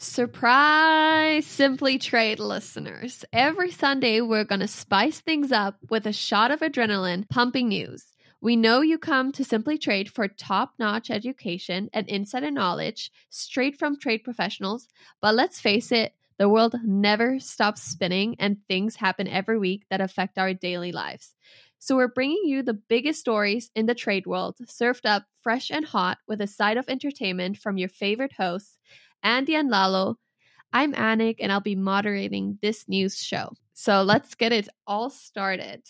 Surprise, Simply Trade listeners. Every Sunday, we're going to spice things up with a shot of adrenaline pumping news. We know you come to Simply Trade for top notch education and insider knowledge straight from trade professionals, but let's face it, the world never stops spinning and things happen every week that affect our daily lives. So, we're bringing you the biggest stories in the trade world, served up fresh and hot with a side of entertainment from your favorite hosts Andy and Lalo. I'm Annik, and I'll be moderating this news show. So let's get it all started.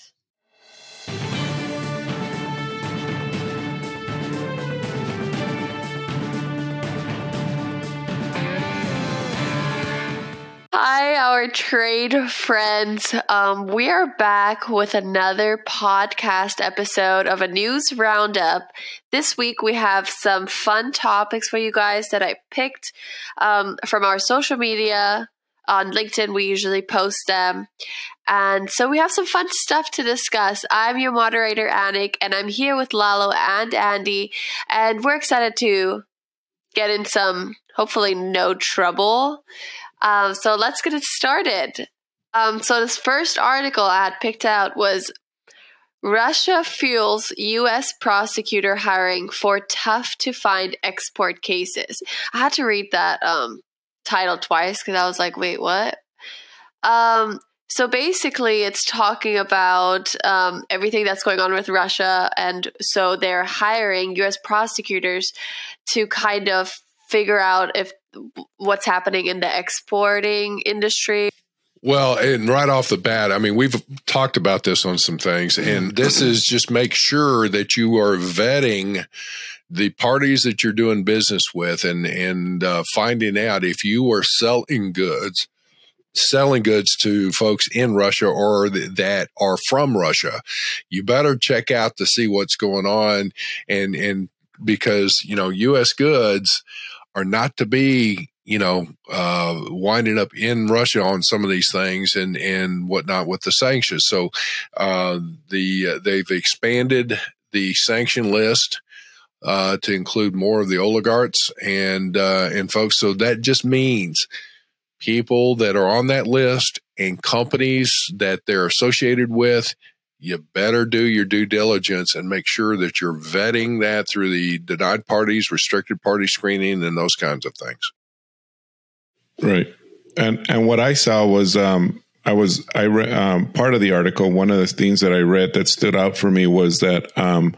Hi, our trade friends. Um, we are back with another podcast episode of a news roundup. This week, we have some fun topics for you guys that I picked um, from our social media. On LinkedIn, we usually post them. And so we have some fun stuff to discuss. I'm your moderator, Annik, and I'm here with Lalo and Andy. And we're excited to get in some, hopefully, no trouble. Um, so let's get it started. Um, so this first article I had picked out was Russia fuels U.S. prosecutor hiring for tough to find export cases. I had to read that um, title twice because I was like, wait, what? Um, so basically, it's talking about um, everything that's going on with Russia. And so they're hiring U.S. prosecutors to kind of figure out if what's happening in the exporting industry? Well, and right off the bat, I mean, we've talked about this on some things, and this is just make sure that you are vetting the parties that you're doing business with and and uh, finding out if you are selling goods selling goods to folks in Russia or th- that are from Russia you better check out to see what's going on and and because you know US goods are not to be you know, uh, winding up in Russia on some of these things and and whatnot with the sanctions. So uh, the uh, they've expanded the sanction list uh, to include more of the oligarchs and uh, and folks. So that just means people that are on that list and companies that they're associated with you better do your due diligence and make sure that you're vetting that through the denied parties, restricted party screening, and those kinds of things. Right, and and what I saw was um, I was I read um, part of the article. One of the things that I read that stood out for me was that um,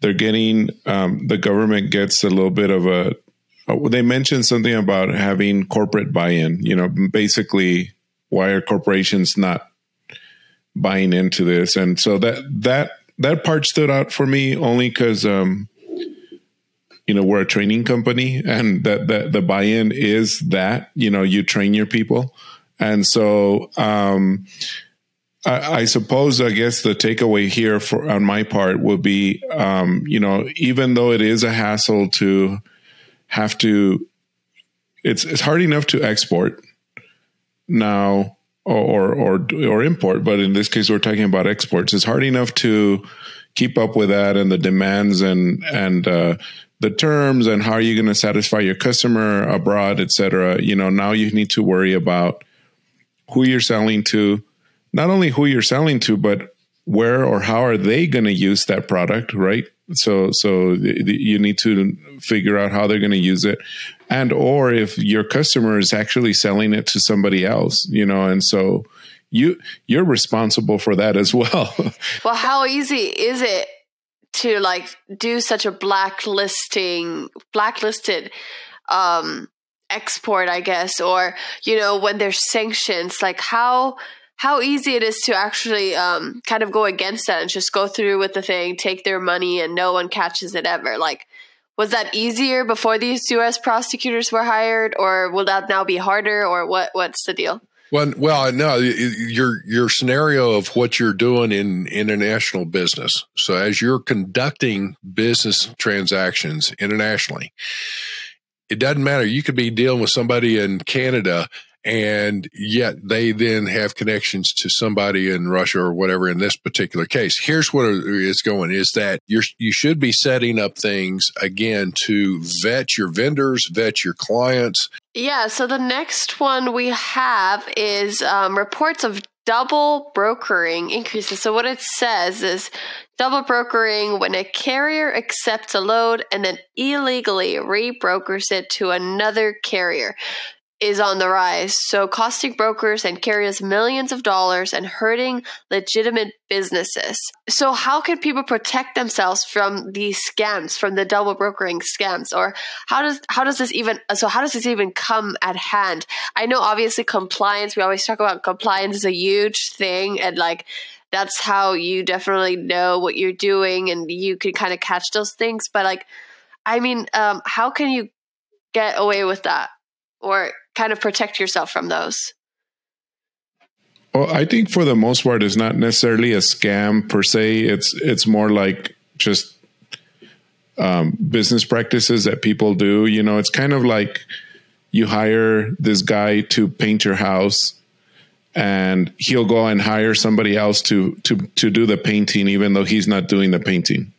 they're getting um, the government gets a little bit of a. Uh, they mentioned something about having corporate buy-in. You know, basically, why are corporations not buying into this. And so that that that part stood out for me only because um, you know we're a training company, and that that the buy-in is that you know you train your people, and so. Um, I, I suppose I guess the takeaway here for on my part would be, um, you know, even though it is a hassle to have to, it's it's hard enough to export. Now, or, or or import, but in this case, we're talking about exports. It's hard enough to keep up with that and the demands and and uh, the terms and how are you going to satisfy your customer abroad, et cetera. You know, now you need to worry about who you're selling to, not only who you're selling to, but where or how are they going to use that product, right? So, so you need to figure out how they're going to use it, and or if your customer is actually selling it to somebody else, you know, and so you you're responsible for that as well. well, how easy is it to like do such a blacklisting blacklisted um export, I guess, or you know, when there's sanctions, like how how easy it is to actually um, kind of go against that and just go through with the thing, take their money, and no one catches it ever. Like, was that easier before these U.S. prosecutors were hired, or will that now be harder, or what? What's the deal? Well, well, no, your your scenario of what you're doing in international business. So, as you're conducting business transactions internationally, it doesn't matter. You could be dealing with somebody in Canada and yet they then have connections to somebody in Russia or whatever in this particular case. Here's what it's going is that you're, you should be setting up things again to vet your vendors, vet your clients. Yeah. So the next one we have is um, reports of double brokering increases. So what it says is double brokering when a carrier accepts a load and then illegally rebrokers it to another carrier is on the rise, so costing brokers and carriers millions of dollars and hurting legitimate businesses. So, how can people protect themselves from these scams, from the double brokering scams, or how does how does this even so how does this even come at hand? I know obviously compliance. We always talk about compliance is a huge thing, and like that's how you definitely know what you're doing, and you can kind of catch those things. But like, I mean, um, how can you get away with that? or kind of protect yourself from those? Well, I think for the most part, it's not necessarily a scam per se. It's it's more like just um, business practices that people do. You know, it's kind of like you hire this guy to paint your house, and he'll go and hire somebody else to to to do the painting, even though he's not doing the painting,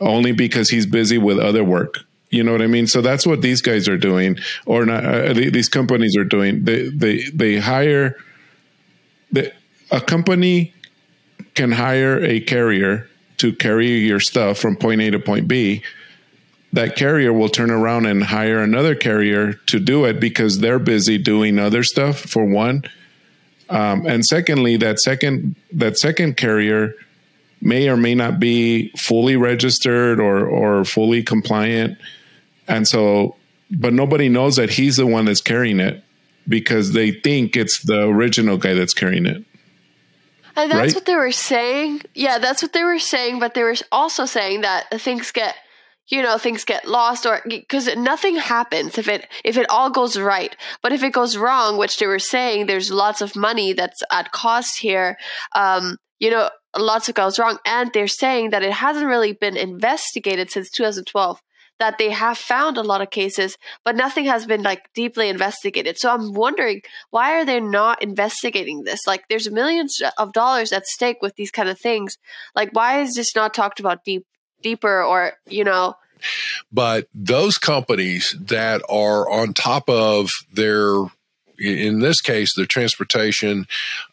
only because he's busy with other work. You know what I mean? So that's what these guys are doing, or not, uh, these companies are doing. They they they hire. The, a company can hire a carrier to carry your stuff from point A to point B. That carrier will turn around and hire another carrier to do it because they're busy doing other stuff. For one, um, and secondly, that second that second carrier may or may not be fully registered or or fully compliant and so, but nobody knows that he's the one that's carrying it because they think it's the original guy that's carrying it. And that's right? what they were saying. Yeah, that's what they were saying. But they were also saying that things get, you know, things get lost or because nothing happens if it if it all goes right. But if it goes wrong, which they were saying, there's lots of money that's at cost here. Um, you know, lots of goes wrong, and they're saying that it hasn't really been investigated since 2012 that they have found a lot of cases, but nothing has been like deeply investigated. So I'm wondering why are they not investigating this? Like there's millions of dollars at stake with these kind of things. Like why is this not talked about deep deeper or, you know, but those companies that are on top of their in this case, the transportation,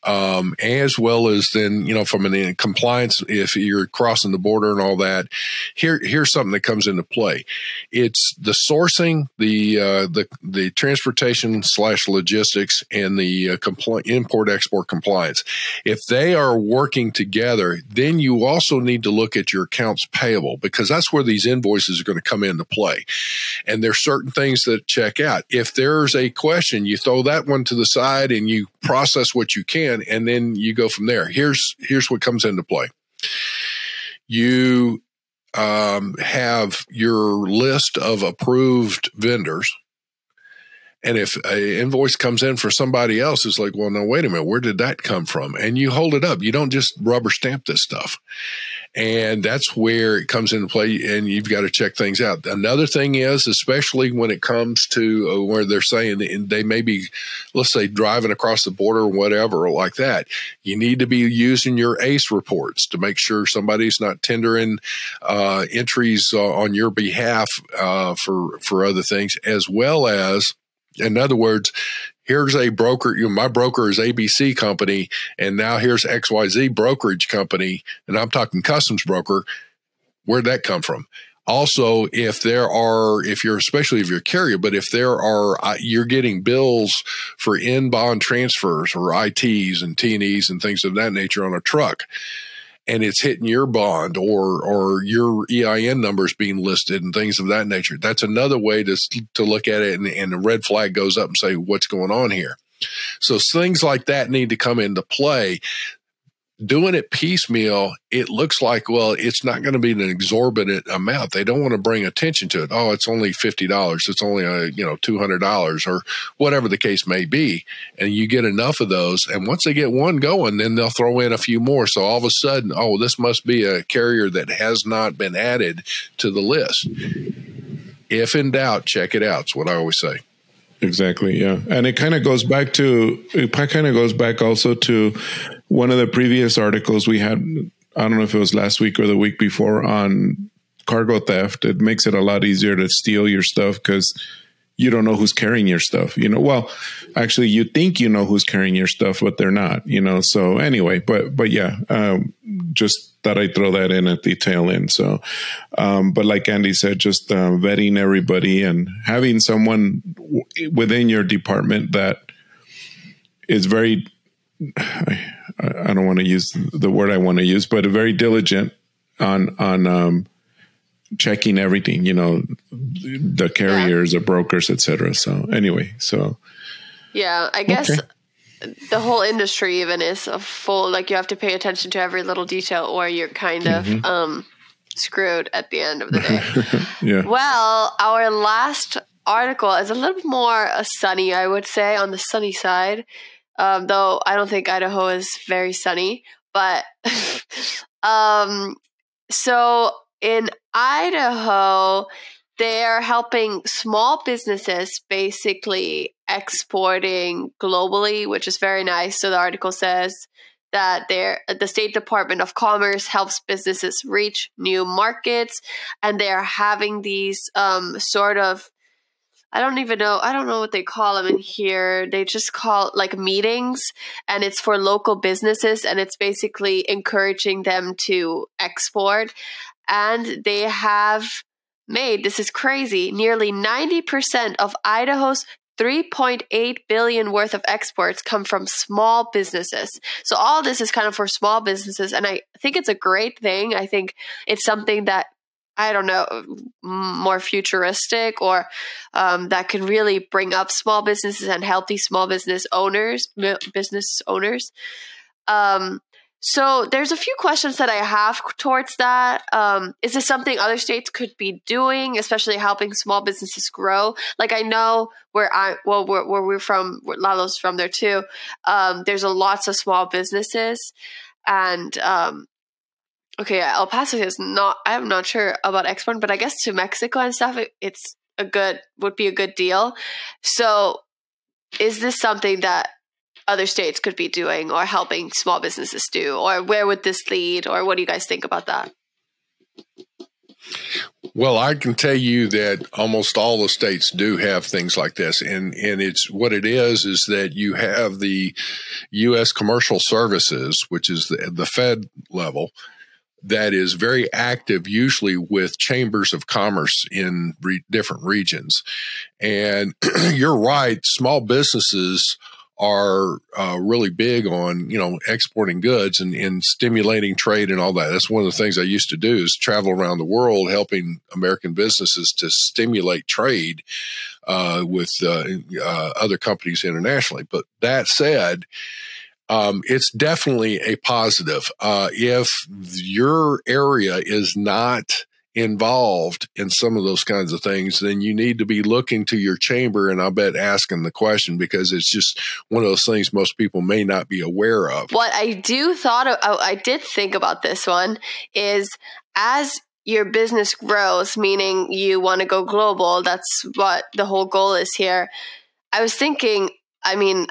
um, as well as then, you know, from an compliance, if you're crossing the border and all that, here, here's something that comes into play. It's the sourcing, the, uh, the, the transportation slash logistics and the uh, compl- import export compliance. If they are working together, then you also need to look at your accounts payable because that's where these invoices are going to come into play. And there's certain things that check out. If there's a question, you throw that one to the side and you process what you can and then you go from there. Here's here's what comes into play. You um, have your list of approved vendors and if an invoice comes in for somebody else, it's like, well, no, wait a minute, where did that come from? And you hold it up. You don't just rubber stamp this stuff. And that's where it comes into play, and you've got to check things out. Another thing is, especially when it comes to uh, where they're saying they may be, let's say, driving across the border or whatever, like that, you need to be using your ACE reports to make sure somebody's not tendering uh, entries uh, on your behalf uh, for for other things, as well as in other words, here's a broker, you know, my broker is ABC company, and now here's XYZ brokerage company, and I'm talking customs broker. Where'd that come from? Also, if there are, if you're, especially if you're a carrier, but if there are, you're getting bills for in bond transfers or ITs and T&Es and things of that nature on a truck and it's hitting your bond or or your EIN numbers being listed and things of that nature. That's another way to to look at it, and, and the red flag goes up and say, "What's going on here?" So things like that need to come into play doing it piecemeal, it looks like, well, it's not going to be an exorbitant amount. They don't want to bring attention to it. Oh, it's only $50. It's only, a, you know, $200 or whatever the case may be. And you get enough of those. And once they get one going, then they'll throw in a few more. So all of a sudden, oh, this must be a carrier that has not been added to the list. If in doubt, check it out. It's what I always say. Exactly. Yeah. And it kind of goes back to, it kind of goes back also to one of the previous articles we had. I don't know if it was last week or the week before on cargo theft. It makes it a lot easier to steal your stuff because you don't know who's carrying your stuff. You know, well, actually, you think you know who's carrying your stuff, but they're not. You know, so anyway, but but yeah, um, just thought I'd throw that in at the tail end. So, um, but like Andy said, just uh, vetting everybody and having someone w- within your department that is very. I, don't want to use the word I want to use, but very diligent on on um, checking everything, you know, the carriers, yeah. the brokers, etc. So anyway, so yeah, I guess okay. the whole industry even is a full like you have to pay attention to every little detail, or you're kind of mm-hmm. um, screwed at the end of the day. yeah. Well, our last article is a little more uh, sunny, I would say, on the sunny side. Um, though I don't think Idaho is very sunny, but um, so in Idaho, they're helping small businesses basically exporting globally, which is very nice. So the article says that the State Department of Commerce helps businesses reach new markets, and they're having these um, sort of I don't even know. I don't know what they call them in here. They just call like meetings, and it's for local businesses, and it's basically encouraging them to export and they have made this is crazy nearly 90% of Idaho's 3.8 billion worth of exports come from small businesses. So all this is kind of for small businesses and I think it's a great thing. I think it's something that I don't know, more futuristic or um, that can really bring up small businesses and healthy small business owners, business owners. Um, so there's a few questions that I have towards that. Um, is this something other states could be doing, especially helping small businesses grow? Like I know where I well where, where we're from, where Lalo's from there too. Um, there's a lots of small businesses, and um, okay, El Paso is not. I'm not sure about export, but I guess to Mexico and stuff, it, it's a good would be a good deal. So, is this something that other states could be doing or helping small businesses do? Or where would this lead? Or what do you guys think about that? Well, I can tell you that almost all the states do have things like this, and and it's what it is is that you have the U.S. Commercial Services, which is the the Fed level, that is very active, usually with chambers of commerce in re- different regions, and you're right, small businesses are uh, really big on you know exporting goods and, and stimulating trade and all that. That's one of the things I used to do is travel around the world helping American businesses to stimulate trade uh, with uh, uh other companies internationally. But that said. Um, it's definitely a positive. Uh, if your area is not involved in some of those kinds of things, then you need to be looking to your chamber and I bet asking the question because it's just one of those things most people may not be aware of. What I do thought of, oh, I did think about this one is as your business grows, meaning you want to go global, that's what the whole goal is here. I was thinking, I mean,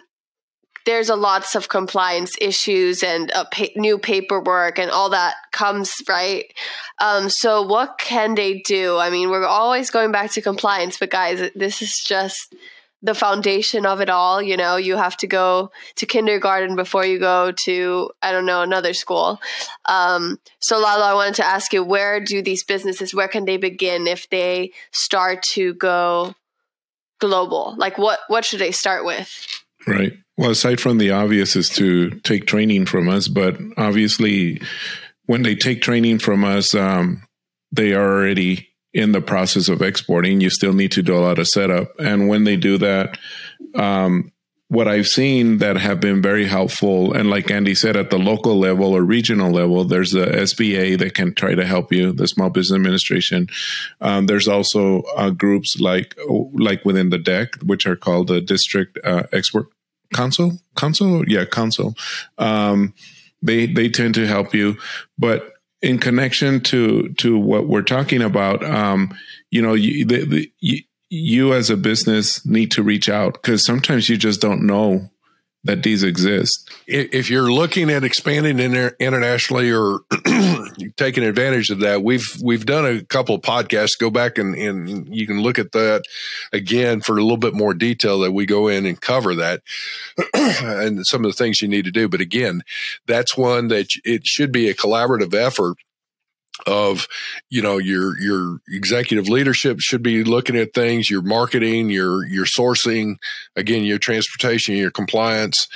there's a lots of compliance issues and pa- new paperwork and all that comes right? Um, so what can they do? I mean we're always going back to compliance but guys this is just the foundation of it all you know? You have to go to kindergarten before you go to i don't know another school. Um, so lalo i wanted to ask you where do these businesses where can they begin if they start to go global? Like what what should they start with right well, aside from the obvious is to take training from us, but obviously, when they take training from us, um, they are already in the process of exporting. You still need to do a lot of setup, and when they do that, um, what I've seen that have been very helpful, and like Andy said, at the local level or regional level, there's the SBA that can try to help you, the Small Business Administration. Um, there's also uh, groups like like within the DEC, which are called the District uh, Export Council, Council, yeah, Council. Um, they they tend to help you, but in connection to to what we're talking about, um, you know, you, the, the, you, you as a business need to reach out because sometimes you just don't know that these exist. If you're looking at expanding inter- internationally or taking advantage of that, we've we've done a couple of podcasts. Go back and, and you can look at that again for a little bit more detail that we go in and cover that and some of the things you need to do. But again, that's one that it should be a collaborative effort of you know your your executive leadership should be looking at things your marketing your your sourcing again your transportation your compliance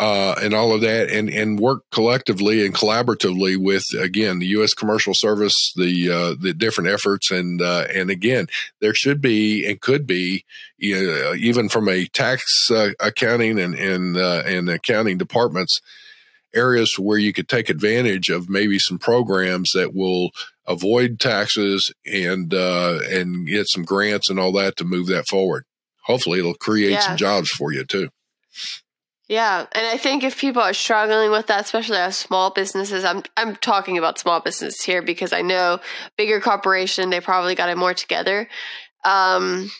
uh, and all of that and and work collectively and collaboratively with again the US commercial service the uh, the different efforts and uh, and again there should be and could be even from a tax uh, accounting and and uh, and accounting departments areas where you could take advantage of maybe some programs that will avoid taxes and uh, and get some grants and all that to move that forward. Hopefully, it'll create yeah. some jobs for you too. Yeah, and I think if people are struggling with that, especially as small businesses, I'm I'm talking about small business here because I know bigger corporation they probably got it more together. Um,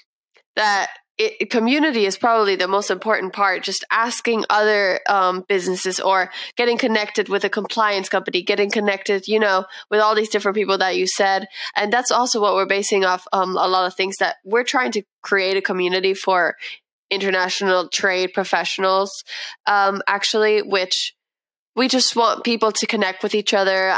that it, community is probably the most important part. Just asking other um, businesses or getting connected with a compliance company, getting connected, you know, with all these different people that you said. And that's also what we're basing off um, a lot of things that we're trying to create a community for international trade professionals, um, actually, which we just want people to connect with each other,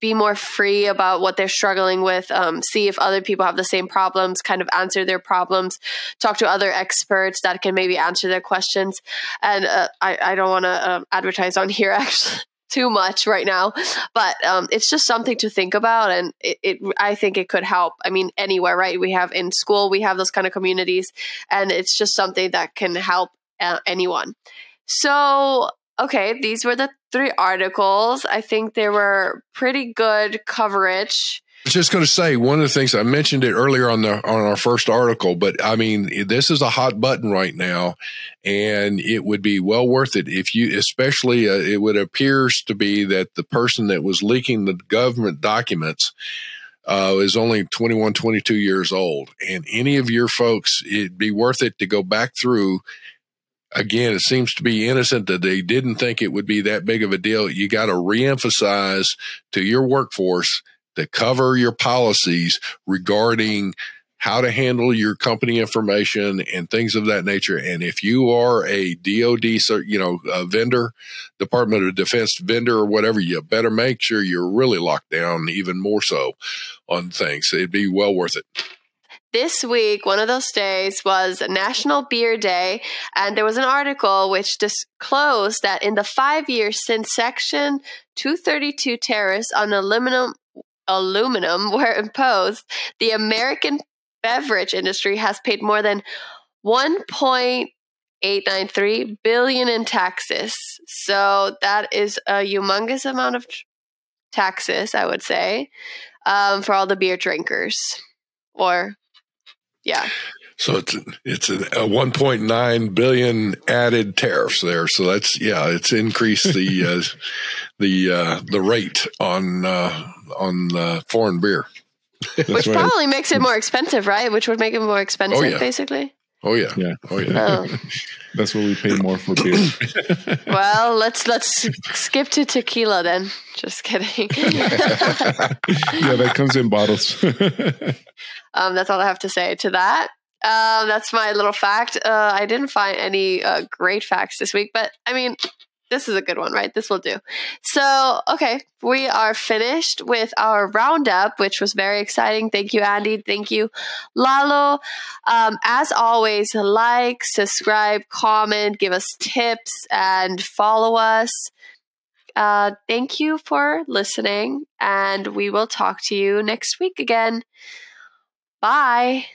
be more free about what they're struggling with, um, see if other people have the same problems, kind of answer their problems, talk to other experts that can maybe answer their questions. And uh, I, I, don't want to um, advertise on here actually too much right now, but um, it's just something to think about, and it, it, I think it could help. I mean, anywhere, right? We have in school, we have those kind of communities, and it's just something that can help uh, anyone. So okay, these were the three articles. I think they were pretty good coverage. Just going to say one of the things I mentioned it earlier on the on our first article, but I mean this is a hot button right now, and it would be well worth it if you, especially, uh, it would appears to be that the person that was leaking the government documents uh, is only 21, 22 years old, and any of your folks, it'd be worth it to go back through again, it seems to be innocent that they didn't think it would be that big of a deal. You got to reemphasize to your workforce to cover your policies regarding how to handle your company information and things of that nature. And if you are a DoD, you know, a vendor, Department of Defense vendor or whatever, you better make sure you're really locked down even more so on things. It'd be well worth it this week, one of those days was National Beer Day, and there was an article which disclosed that in the five years since Section 232 tariffs on aluminum aluminum were imposed, the American beverage industry has paid more than 1.893 billion in taxes. So that is a humongous amount of taxes, I would say, um, for all the beer drinkers or yeah. So it's it's a, a 1.9 billion added tariffs there. So that's yeah, it's increased the uh, the uh, the rate on uh, on uh, foreign beer, which right. probably makes it more expensive, right? Which would make it more expensive, oh, yeah. basically. Oh yeah, yeah, oh yeah. Oh. That's what we pay more for beer. well, let's let's skip to tequila then. Just kidding. yeah, that comes in bottles. um, that's all I have to say to that. Um, that's my little fact. Uh, I didn't find any uh, great facts this week, but I mean, this is a good one, right? This will do. So, okay, we are finished with our roundup, which was very exciting. Thank you, Andy. Thank you, Lalo. Um, as always, like, subscribe, comment, give us tips, and follow us. Uh, thank you for listening, and we will talk to you next week again. Bye.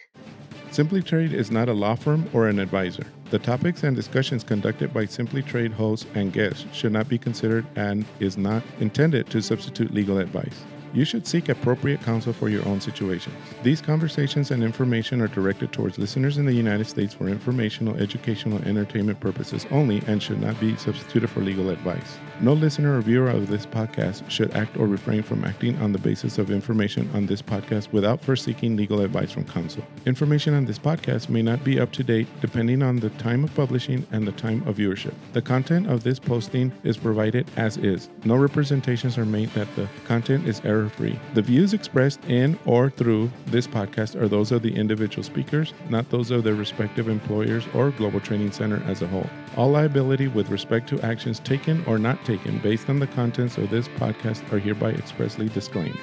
Simply Trade is not a law firm or an advisor. The topics and discussions conducted by Simply Trade hosts and guests should not be considered and is not intended to substitute legal advice. You should seek appropriate counsel for your own situations. These conversations and information are directed towards listeners in the United States for informational, educational, entertainment purposes only and should not be substituted for legal advice. No listener or viewer of this podcast should act or refrain from acting on the basis of information on this podcast without first seeking legal advice from counsel. Information on this podcast may not be up to date depending on the time of publishing and the time of viewership. The content of this posting is provided as is. No representations are made that the content is error free. The views expressed in or through this podcast are those of the individual speakers, not those of their respective employers or Global Training Center as a whole. All liability with respect to actions taken or not taken based on the contents of this podcast are hereby expressly disclaimed.